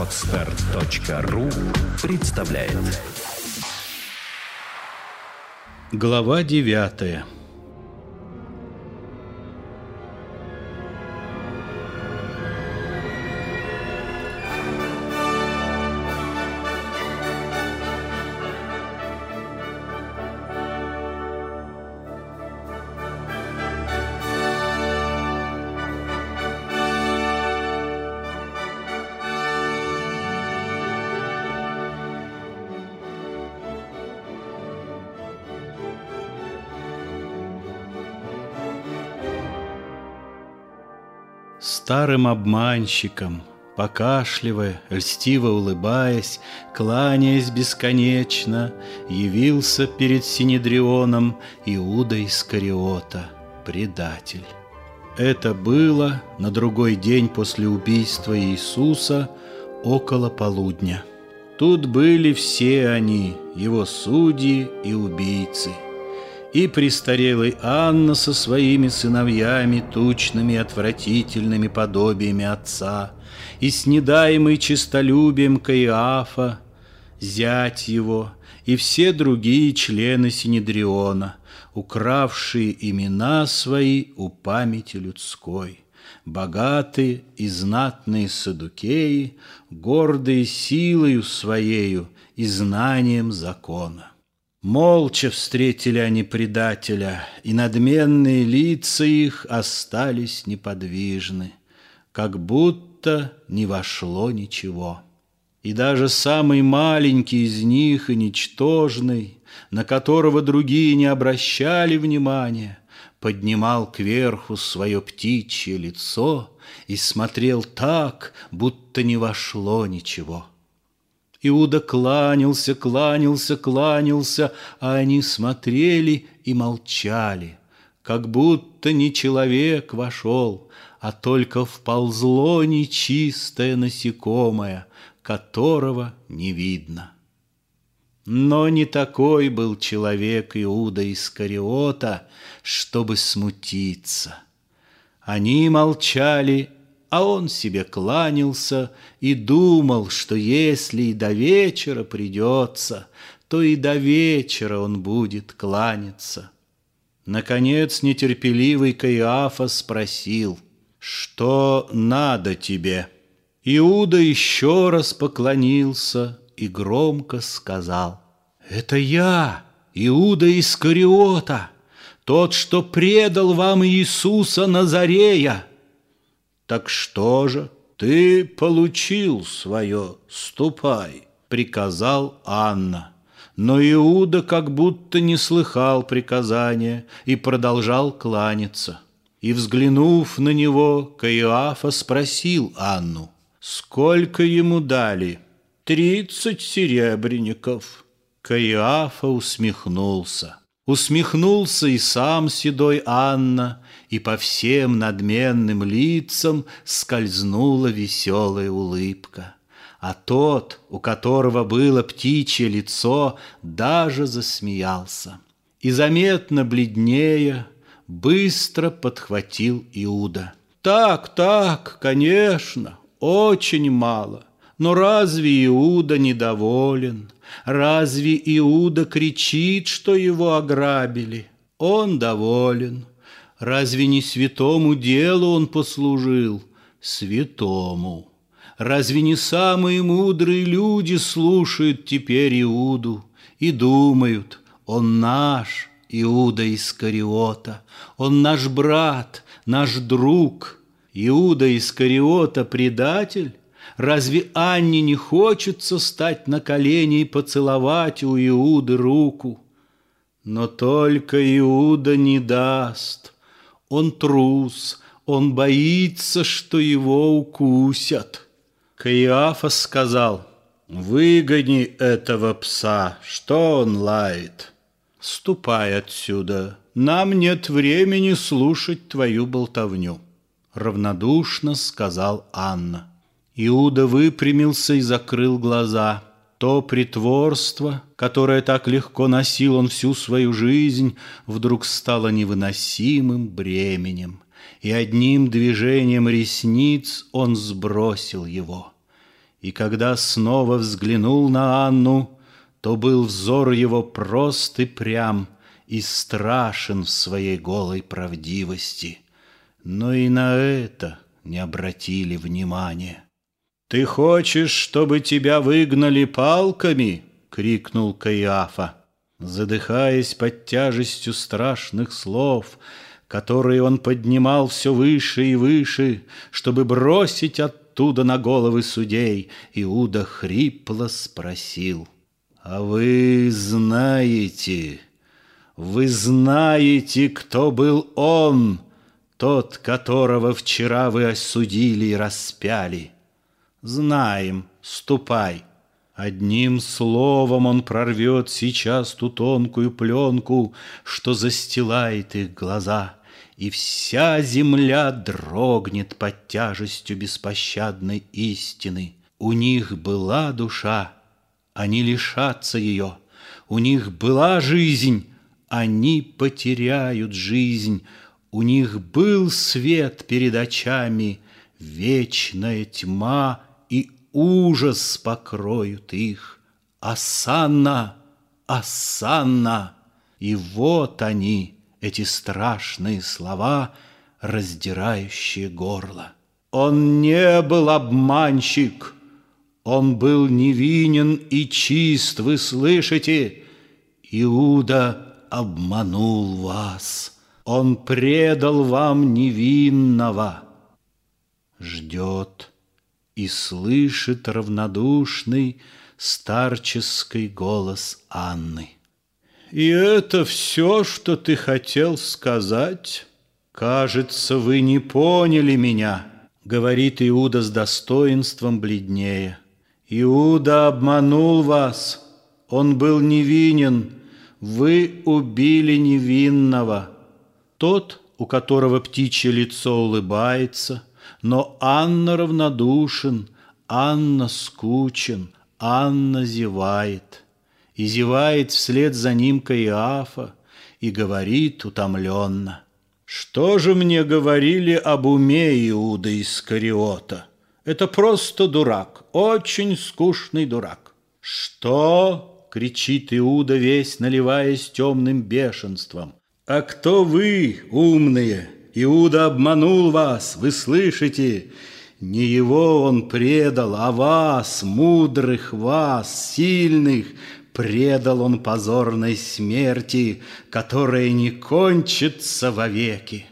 Отстар.ру представляет. Глава девятая Старым обманщиком, покашливая, льстиво улыбаясь, Кланяясь бесконечно, Явился перед Синедрионом Иуда Искариота, предатель. Это было на другой день после убийства Иисуса около полудня. Тут были все они, его судьи и убийцы – и престарелый Анна со своими сыновьями, тучными отвратительными подобиями отца, и снедаемый честолюбием Каиафа, зять его, и все другие члены Синедриона, укравшие имена свои у памяти людской, богатые и знатные садукеи, гордые силою своею и знанием закона. Молча встретили они предателя, и надменные лица их остались неподвижны, как будто не вошло ничего. И даже самый маленький из них и ничтожный, на которого другие не обращали внимания, поднимал кверху свое птичье лицо и смотрел так, будто не вошло ничего. Иуда кланялся, кланялся, кланялся, а они смотрели и молчали, как будто не человек вошел, а только вползло нечистое насекомое, которого не видно. Но не такой был человек Иуда Искариота, чтобы смутиться. Они молчали а он себе кланялся и думал, что если и до вечера придется, то и до вечера он будет кланяться. Наконец нетерпеливый Каиафа спросил, «Что надо тебе?» Иуда еще раз поклонился и громко сказал, «Это я, Иуда Искариота, тот, что предал вам Иисуса Назарея, так что же? Ты получил свое, ступай, приказал Анна. Но Иуда как будто не слыхал приказания и продолжал кланяться. И, взглянув на него, Каиафа спросил Анну, сколько ему дали? Тридцать серебряников. Каиафа усмехнулся. Усмехнулся и сам седой Анна, и по всем надменным лицам скользнула веселая улыбка. А тот, у которого было птичье лицо, даже засмеялся. И заметно бледнее, быстро подхватил Иуда. «Так, так, конечно, очень мало. Но разве Иуда недоволен? Разве Иуда кричит, что его ограбили? Он доволен. Разве не святому делу он послужил? Святому. Разве не самые мудрые люди слушают теперь Иуду и думают, он наш, Иуда Искариота, он наш брат, наш друг. Иуда Искариота предатель? Разве Анне не хочется стать на колени и поцеловать у Иуды руку? Но только Иуда не даст. Он трус, он боится, что его укусят. Каиафа сказал, «Выгони этого пса, что он лает? Ступай отсюда, нам нет времени слушать твою болтовню», равнодушно сказал Анна. Иуда выпрямился и закрыл глаза. То притворство, которое так легко носил он всю свою жизнь, вдруг стало невыносимым бременем, и одним движением ресниц он сбросил его. И когда снова взглянул на Анну, то был взор его прост и прям и страшен в своей голой правдивости. Но и на это не обратили внимания. «Ты хочешь, чтобы тебя выгнали палками?» — крикнул Каиафа. Задыхаясь под тяжестью страшных слов, которые он поднимал все выше и выше, чтобы бросить оттуда на головы судей, Иуда хрипло спросил, «А вы знаете, вы знаете, кто был он, тот, которого вчера вы осудили и распяли?» «Знаем, ступай». Одним словом он прорвет сейчас ту тонкую пленку, Что застилает их глаза, И вся земля дрогнет под тяжестью беспощадной истины. У них была душа, они лишатся ее. У них была жизнь, они потеряют жизнь. У них был свет перед очами, вечная тьма и ужас покроют их. Асанна, Асанна! И вот они, эти страшные слова, раздирающие горло. Он не был обманщик, он был невинен и чист, вы слышите? Иуда обманул вас, он предал вам невинного. Ждет и слышит равнодушный старческий голос Анны. «И это все, что ты хотел сказать? Кажется, вы не поняли меня», — говорит Иуда с достоинством бледнее. «Иуда обманул вас, он был невинен, вы убили невинного». Тот, у которого птичье лицо улыбается — но Анна равнодушен, Анна скучен, Анна зевает. И зевает вслед за ним Каиафа и говорит утомленно. Что же мне говорили об уме Иуда Искариота? Это просто дурак, очень скучный дурак. Что? кричит Иуда весь, наливаясь темным бешенством. А кто вы, умные? Иуда обманул вас, вы слышите? Не его он предал, а вас, мудрых вас, сильных, предал он позорной смерти, которая не кончится вовеки.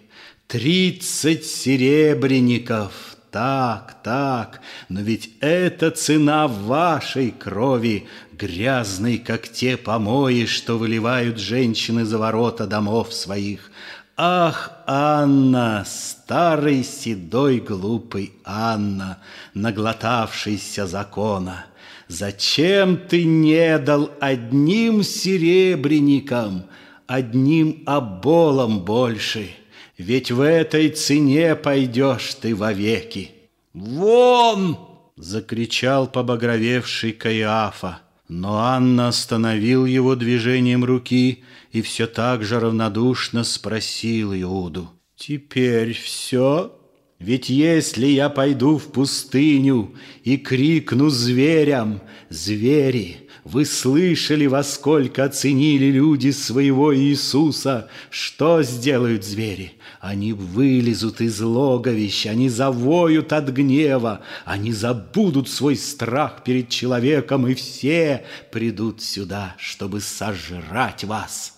Тридцать серебряников, так, так, но ведь это цена вашей крови, грязной, как те помои, что выливают женщины за ворота домов своих. Ах, Анна, старый седой глупый Анна, наглотавшийся закона, Зачем ты не дал одним серебряникам, одним оболом больше? Ведь в этой цене пойдешь ты вовеки. Вон! Закричал побагровевший Каиафа. Но Анна остановил его движением руки и все так же равнодушно спросил Иуду. «Теперь все? Ведь если я пойду в пустыню и крикну зверям, звери, вы слышали, во сколько оценили люди своего Иисуса, что сделают звери? Они вылезут из логовищ, они завоют от гнева, они забудут свой страх перед человеком, и все придут сюда, чтобы сожрать вас.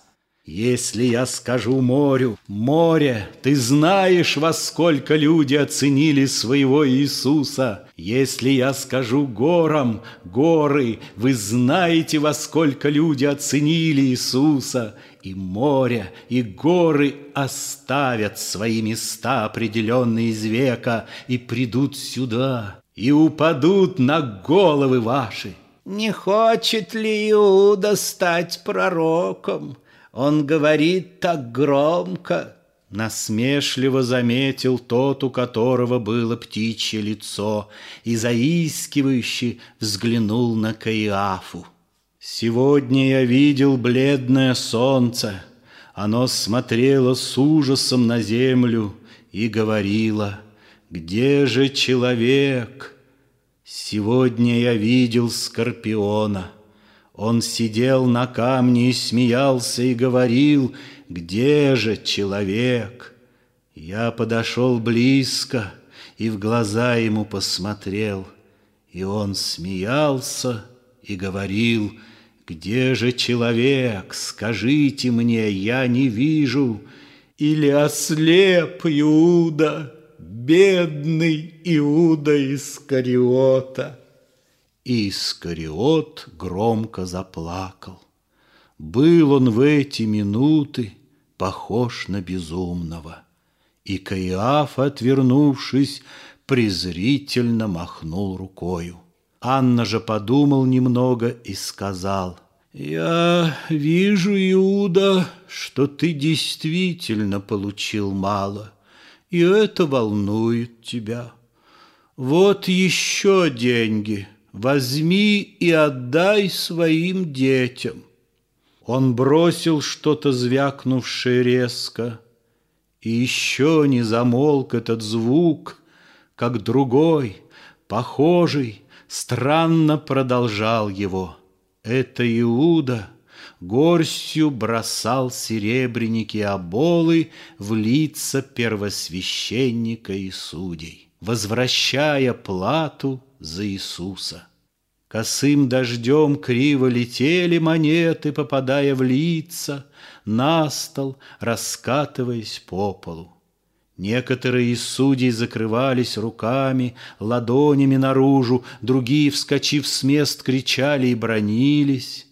Если я скажу морю, море, ты знаешь, во сколько люди оценили своего Иисуса. Если я скажу горам, горы, вы знаете, во сколько люди оценили Иисуса. И море, и горы оставят свои места, определенные из века, и придут сюда, и упадут на головы ваши. Не хочет ли Иуда стать пророком? Он говорит так громко. Насмешливо заметил тот, у которого было птичье лицо, и заискивающе взглянул на Каиафу. Сегодня я видел бледное солнце. Оно смотрело с ужасом на землю и говорило, «Где же человек?» Сегодня я видел Скорпиона. Он сидел на камне и смеялся и говорил, где же человек? Я подошел близко и в глаза ему посмотрел, и он смеялся и говорил, где же человек, скажите мне, я не вижу, или ослеп Иуда, бедный Иуда Искариота. И Искариот громко заплакал. Был он в эти минуты похож на безумного. И Каиаф, отвернувшись, презрительно махнул рукою. Анна же подумал немного и сказал, «Я вижу, Иуда, что ты действительно получил мало, и это волнует тебя. Вот еще деньги, возьми и отдай своим детям». Он бросил что-то звякнувшее резко, и еще не замолк этот звук, как другой, похожий, странно продолжал его. Это Иуда горстью бросал серебряники оболы в лица первосвященника и судей, возвращая плату за Иисуса. Косым дождем криво летели монеты, попадая в лица, на стол, раскатываясь по полу. Некоторые из судей закрывались руками, ладонями наружу, другие, вскочив с мест, кричали и бронились.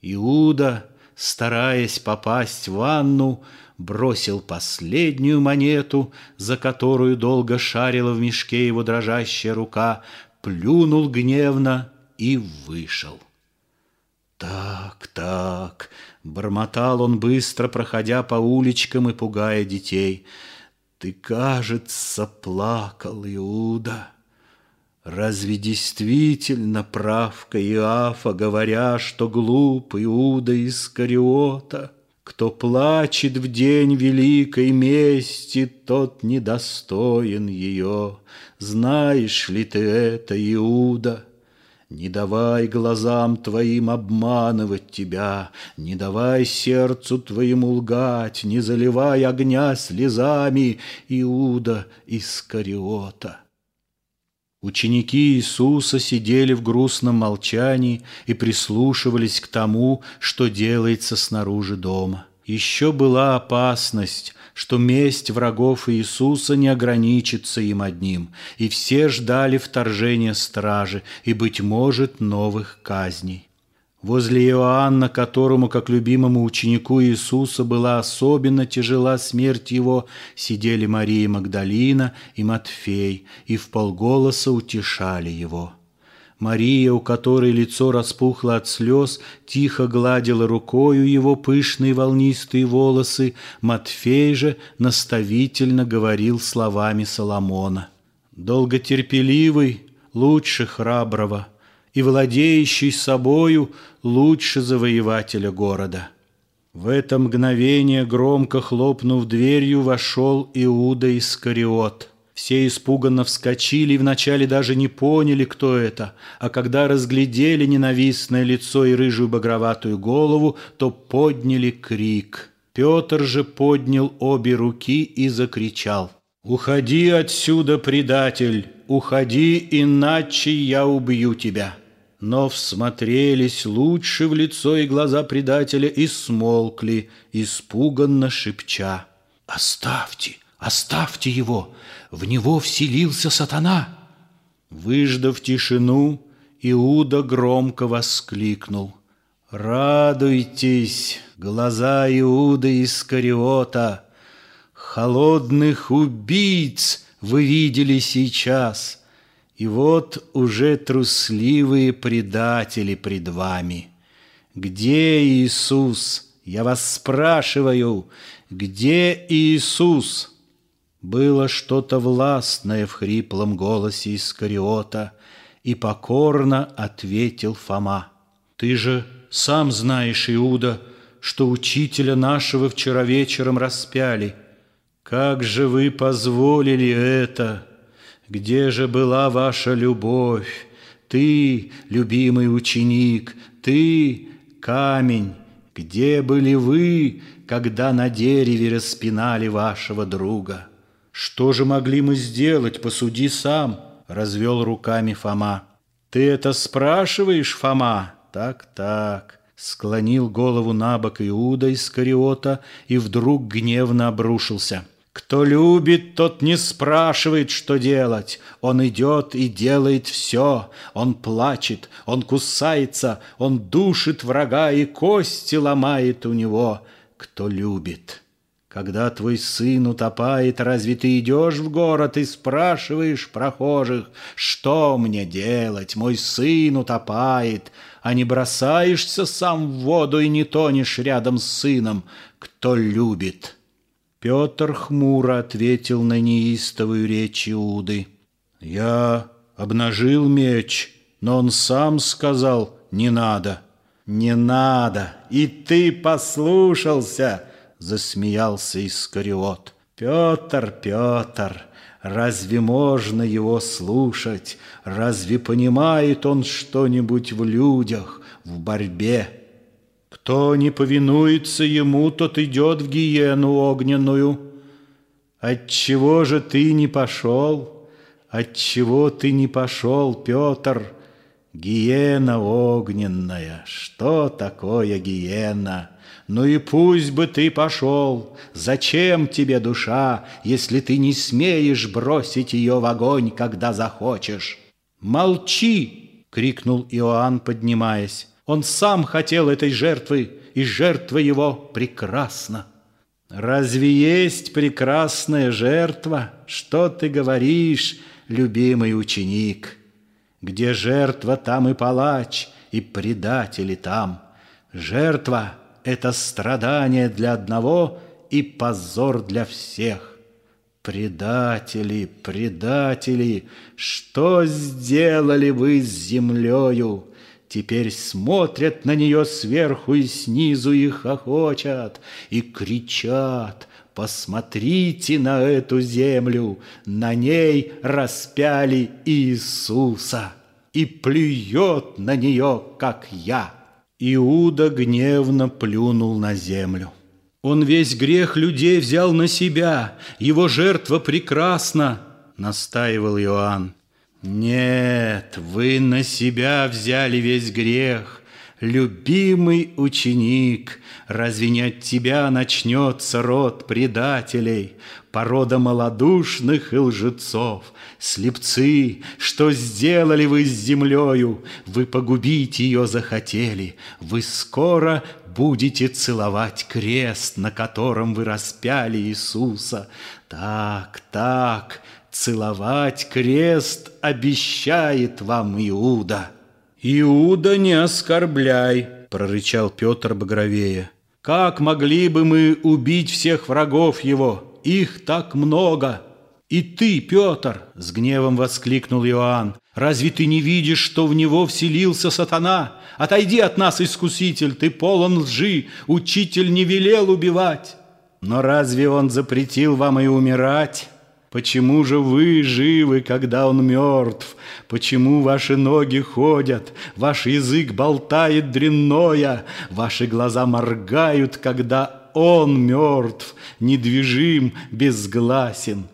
Иуда, стараясь попасть в ванну, бросил последнюю монету, за которую долго шарила в мешке его дрожащая рука, плюнул гневно и вышел. «Так, так», — бормотал он быстро, проходя по уличкам и пугая детей — ты, кажется, плакал, Иуда. Разве действительно правка Иафа, говоря, что глуп Иуда Искариота, кто плачет в день великой мести, тот недостоин ее. Знаешь ли ты это, Иуда? Не давай глазам твоим обманывать тебя, Не давай сердцу твоему лгать, Не заливай огня слезами, Иуда Искариота. Ученики Иисуса сидели в грустном молчании и прислушивались к тому, что делается снаружи дома. Еще была опасность, что месть врагов Иисуса не ограничится им одним, и все ждали вторжения стражи и, быть может, новых казней. Возле Иоанна, которому, как любимому ученику Иисуса, была особенно тяжела смерть его, сидели Мария Магдалина и Матфей, и в полголоса утешали его. Мария, у которой лицо распухло от слез, тихо гладила рукою его пышные волнистые волосы. Матфей же наставительно говорил словами Соломона. «Долготерпеливый лучше храброго, и владеющий собою лучше завоевателя города». В это мгновение, громко хлопнув дверью, вошел Иуда Искариот – все испуганно вскочили и вначале даже не поняли, кто это, а когда разглядели ненавистное лицо и рыжую багроватую голову, то подняли крик. Петр же поднял обе руки и закричал. «Уходи отсюда, предатель! Уходи, иначе я убью тебя!» Но всмотрелись лучше в лицо и глаза предателя и смолкли, испуганно шепча. «Оставьте! Оставьте его! В него вселился сатана!» Выждав тишину, Иуда громко воскликнул. «Радуйтесь, глаза Иуда Искариота! Холодных убийц вы видели сейчас, и вот уже трусливые предатели пред вами. Где Иисус? Я вас спрашиваю, где Иисус?» Было что-то властное в хриплом голосе Искариота, и покорно ответил Фома. «Ты же сам знаешь, Иуда, что учителя нашего вчера вечером распяли. Как же вы позволили это? Где же была ваша любовь? Ты, любимый ученик, ты, камень, где были вы, когда на дереве распинали вашего друга? Что же могли мы сделать, посуди сам, развел руками Фома. Ты это спрашиваешь, Фома? Так, так. Склонил голову на бок Иуда из Кариота и вдруг гневно обрушился. Кто любит, тот не спрашивает, что делать. Он идет и делает все. Он плачет, он кусается, он душит врага и кости ломает у него. Кто любит. Когда твой сын утопает, разве ты идешь в город и спрашиваешь прохожих, что мне делать, мой сын утопает, а не бросаешься сам в воду и не тонешь рядом с сыном, кто любит?» Петр хмуро ответил на неистовую речь Иуды. «Я обнажил меч, но он сам сказал, не надо». «Не надо, и ты послушался!» Засмеялся Искариот. «Петр, Петр, разве можно его слушать? Разве понимает он что-нибудь в людях, в борьбе?» Кто не повинуется ему, тот идет в гиену огненную. Отчего же ты не пошел? Отчего ты не пошел, Петр? Гиена огненная, что такое гиена? Ну и пусть бы ты пошел, зачем тебе душа, если ты не смеешь бросить ее в огонь, когда захочешь? Молчи! — крикнул Иоанн, поднимаясь. Он сам хотел этой жертвы, и жертва его прекрасна. Разве есть прекрасная жертва? Что ты говоришь, любимый ученик? Где жертва, там и палач, и предатели там. Жертва — это страдание для одного и позор для всех. Предатели, предатели, что сделали вы с землею? Теперь смотрят на нее сверху и снизу и хохочат, и кричат «Посмотрите на эту землю! На ней распяли Иисуса!» И плюет на нее, как я. Иуда гневно плюнул на землю. Он весь грех людей взял на себя, его жертва прекрасна, настаивал Иоанн. Нет, вы на себя взяли весь грех, Любимый ученик, Разве не от тебя начнется род предателей, Порода малодушных и лжецов? Слепцы, что сделали вы с землею? Вы погубить ее захотели, Вы скоро будете целовать крест, На котором вы распяли Иисуса. Так, так, Целовать крест обещает вам Иуда. Иуда не оскорбляй, прорычал Петр багровее. Как могли бы мы убить всех врагов его? Их так много. И ты, Петр, с гневом воскликнул Иоанн, разве ты не видишь, что в него вселился сатана? Отойди от нас, искуситель, ты полон лжи, учитель не велел убивать. Но разве он запретил вам и умирать? Почему же вы живы, когда он мертв? Почему ваши ноги ходят, ваш язык болтает дрянное, ваши глаза моргают, когда он мертв, недвижим, безгласен?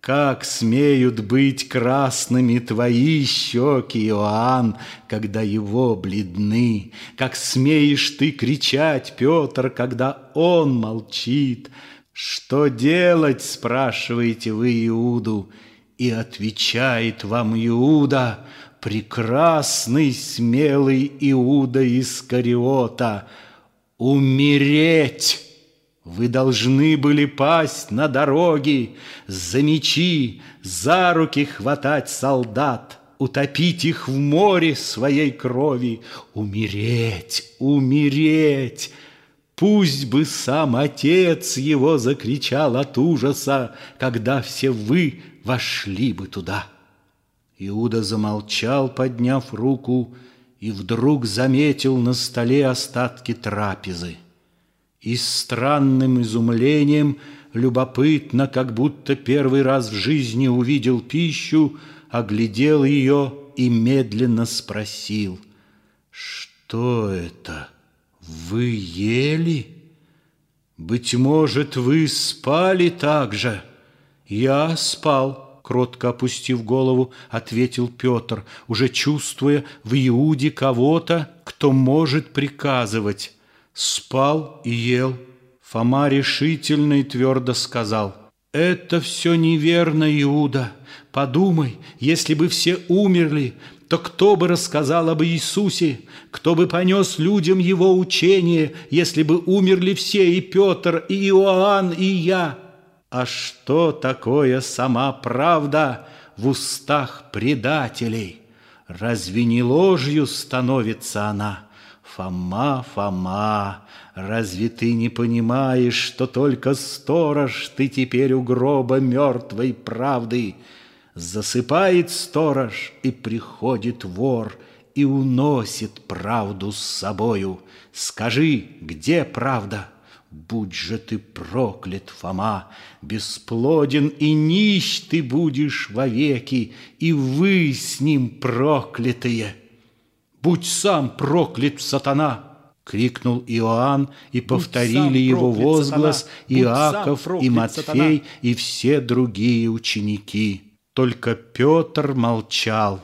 Как смеют быть красными твои щеки, Иоанн, когда его бледны? Как смеешь ты кричать, Петр, когда он молчит? «Что делать?» – спрашиваете вы Иуду, и отвечает вам Иуда, прекрасный, смелый Иуда из Кариота, «Умереть!» Вы должны были пасть на дороге, за мечи, за руки хватать солдат, утопить их в море своей крови, умереть, умереть. Пусть бы сам отец его закричал от ужаса, Когда все вы вошли бы туда. Иуда замолчал, подняв руку, И вдруг заметил на столе остатки трапезы. и странным изумлением, любопытно, как будто первый раз в жизни увидел пищу, оглядел ее и медленно спросил, «Что это? Вы ели? Быть может, вы спали так же?» «Я спал», — кротко опустив голову, ответил Петр, уже чувствуя в Иуде кого-то, кто может приказывать. Спал и ел. Фома решительно и твердо сказал, «Это все неверно, Иуда. Подумай, если бы все умерли, то кто бы рассказал об Иисусе, кто бы понес людям его учение, если бы умерли все, и Петр, и Иоанн, и я?» А что такое сама правда в устах предателей? Разве не ложью становится она? Фома, Фома, разве ты не понимаешь, что только сторож ты теперь у гроба мертвой правды? Засыпает сторож, и приходит вор, и уносит правду с собою. Скажи, где правда? Будь же ты проклят, Фома, Бесплоден и нищ ты будешь вовеки, И вы с ним проклятые. Будь сам проклят, сатана! Крикнул Иоанн, и повторили его проклят, возглас сатана. Иаков и Матфей, сатана. и все другие ученики. Только Петр молчал.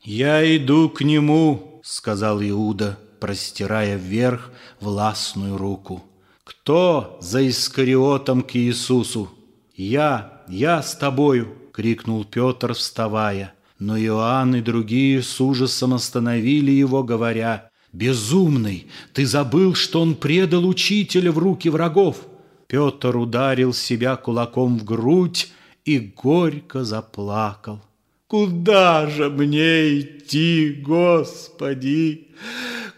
«Я иду к нему», — сказал Иуда, простирая вверх властную руку. Кто за Искариотом к Иисусу? Я, я с тобою, крикнул Петр, вставая. Но Иоанн и другие с ужасом остановили его, говоря, «Безумный, ты забыл, что он предал учителя в руки врагов!» Петр ударил себя кулаком в грудь и горько заплакал. «Куда же мне идти, Господи?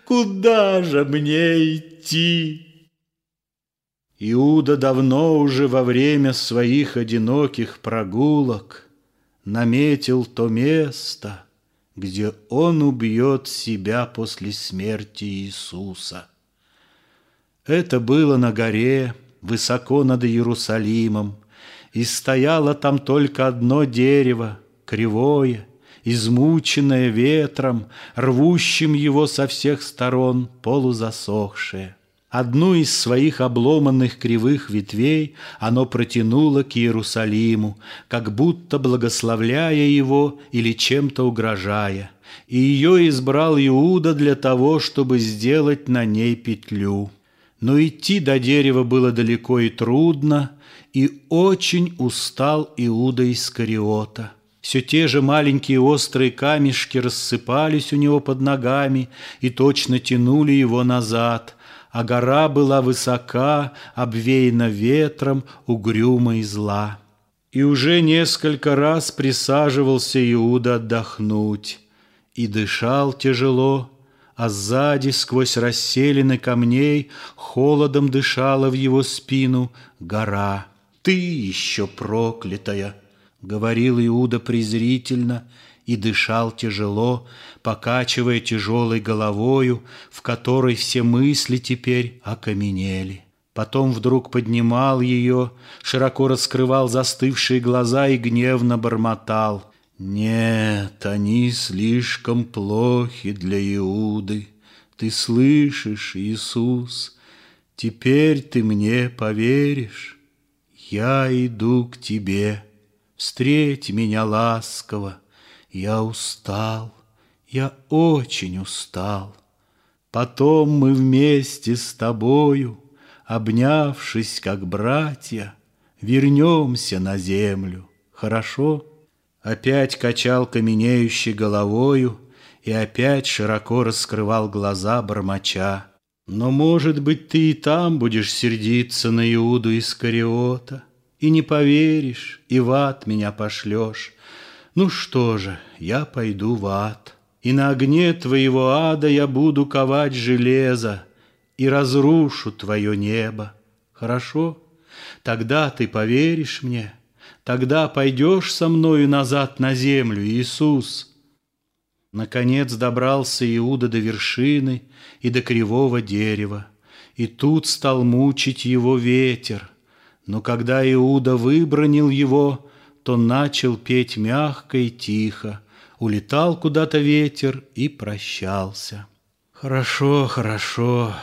Куда же мне идти?» Иуда давно уже во время своих одиноких прогулок наметил то место, где он убьет себя после смерти Иисуса. Это было на горе, высоко над Иерусалимом, и стояло там только одно дерево, кривое, измученное ветром, рвущим его со всех сторон, полузасохшее. Одну из своих обломанных кривых ветвей оно протянуло к Иерусалиму, как будто благословляя его или чем-то угрожая. И ее избрал Иуда для того, чтобы сделать на ней петлю. Но идти до дерева было далеко и трудно, и очень устал Иуда из Кариота. Все те же маленькие острые камешки рассыпались у него под ногами и точно тянули его назад, а гора была высока, обвеяна ветром, угрюма и зла. И уже несколько раз присаживался Иуда отдохнуть, и дышал тяжело, а сзади, сквозь расселены камней, холодом дышала в его спину гора. «Ты еще проклятая!» — говорил Иуда презрительно — и дышал тяжело, покачивая тяжелой головою, в которой все мысли теперь окаменели. Потом вдруг поднимал ее, широко раскрывал застывшие глаза и гневно бормотал. «Нет, они слишком плохи для Иуды. Ты слышишь, Иисус, теперь ты мне поверишь. Я иду к тебе, встреть меня ласково, я устал, я очень устал. Потом мы вместе с тобою, Обнявшись, как братья, Вернемся на землю, хорошо? Опять качал каменеющей головою И опять широко раскрывал глаза бормоча. Но, может быть, ты и там будешь сердиться на Иуду Искариота, И не поверишь, и в ад меня пошлешь, ну что же, я пойду в ад, И на огне твоего ада я буду ковать железо И разрушу твое небо. Хорошо? Тогда ты поверишь мне, Тогда пойдешь со мною назад на землю, Иисус. Наконец добрался Иуда до вершины и до кривого дерева, И тут стал мучить его ветер. Но когда Иуда выбронил его, то начал петь мягко и тихо. Улетал куда-то ветер и прощался. Хорошо, хорошо,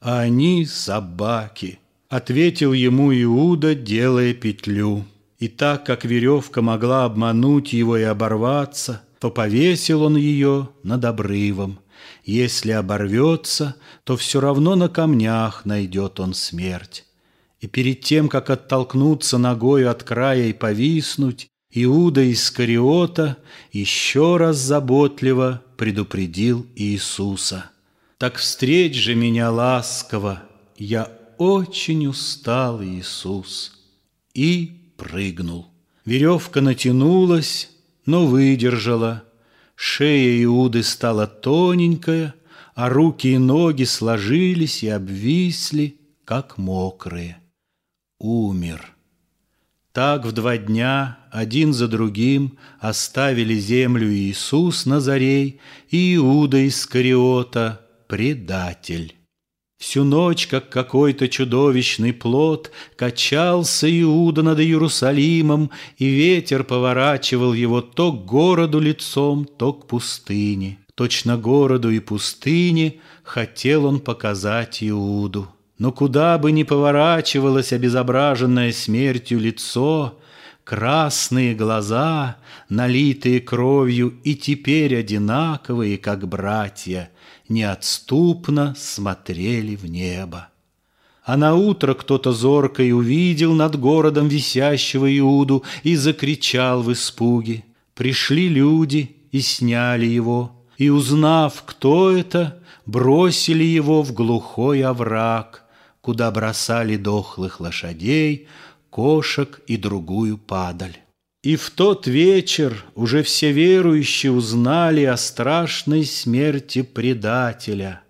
а они собаки, ответил ему Иуда, делая петлю. И так как веревка могла обмануть его и оборваться, то повесил он ее над обрывом. Если оборвется, то все равно на камнях найдет он смерть. И перед тем, как оттолкнуться ногою от края и повиснуть, Иуда Искариота еще раз заботливо предупредил Иисуса. «Так встреть же меня ласково, я очень устал, Иисус!» И прыгнул. Веревка натянулась, но выдержала. Шея Иуды стала тоненькая, а руки и ноги сложились и обвисли, как мокрые. Умер. Так в два дня один за другим оставили землю Иисус Назарей и Иуда Искариота, предатель. Всю ночь, как какой-то чудовищный плод, Качался Иуда над Иерусалимом, И ветер поворачивал его То к городу лицом, то к пустыне. Точно городу и пустыне Хотел он показать Иуду. Но куда бы ни поворачивалось обезображенное смертью лицо, Красные глаза, налитые кровью и теперь одинаковые, как братья, Неотступно смотрели в небо. А на утро кто-то зорко и увидел над городом висящего Иуду и закричал в испуге. Пришли люди и сняли его, и, узнав, кто это, бросили его в глухой овраг, куда бросали дохлых лошадей, кошек и другую падаль. И в тот вечер уже все верующие узнали о страшной смерти предателя,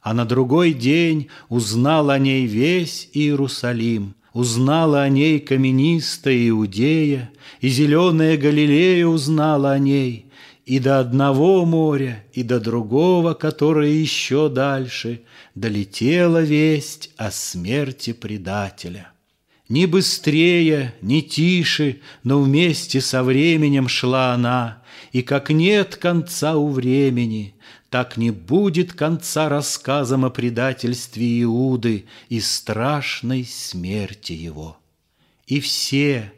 а на другой день узнал о ней весь Иерусалим, узнала о ней каменистая Иудея, и зеленая Галилея узнала о ней, и до одного моря, и до другого, которое еще дальше, долетела весть о смерти предателя. Ни быстрее, ни тише, но вместе со временем шла она, и как нет конца у времени, так не будет конца рассказам о предательстве Иуды и страшной смерти его. И все,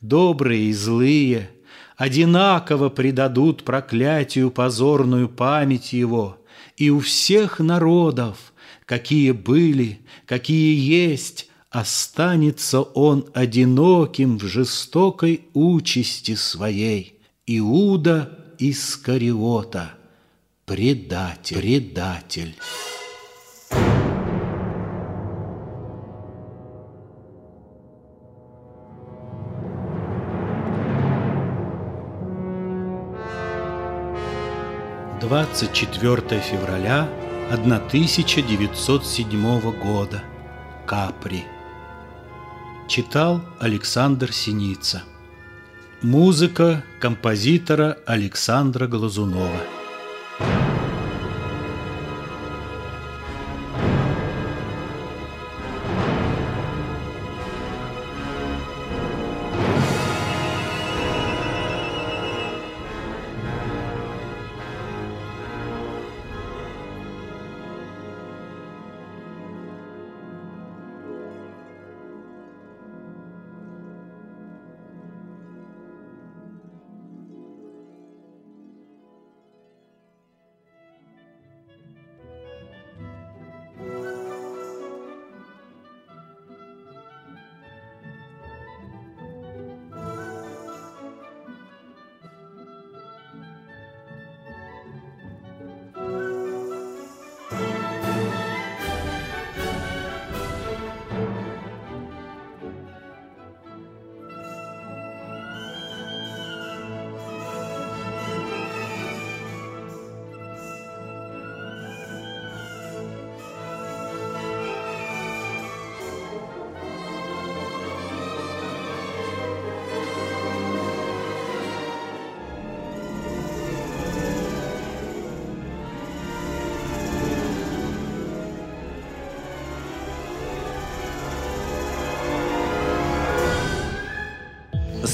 добрые и злые, одинаково предадут проклятию позорную память его, и у всех народов, какие были, какие есть, Останется он одиноким в жестокой участи своей. Иуда Искариота, предатель, предатель. Двадцать четвертое февраля 1907 года. Капри. Читал Александр Синица. Музыка композитора Александра Глазунова.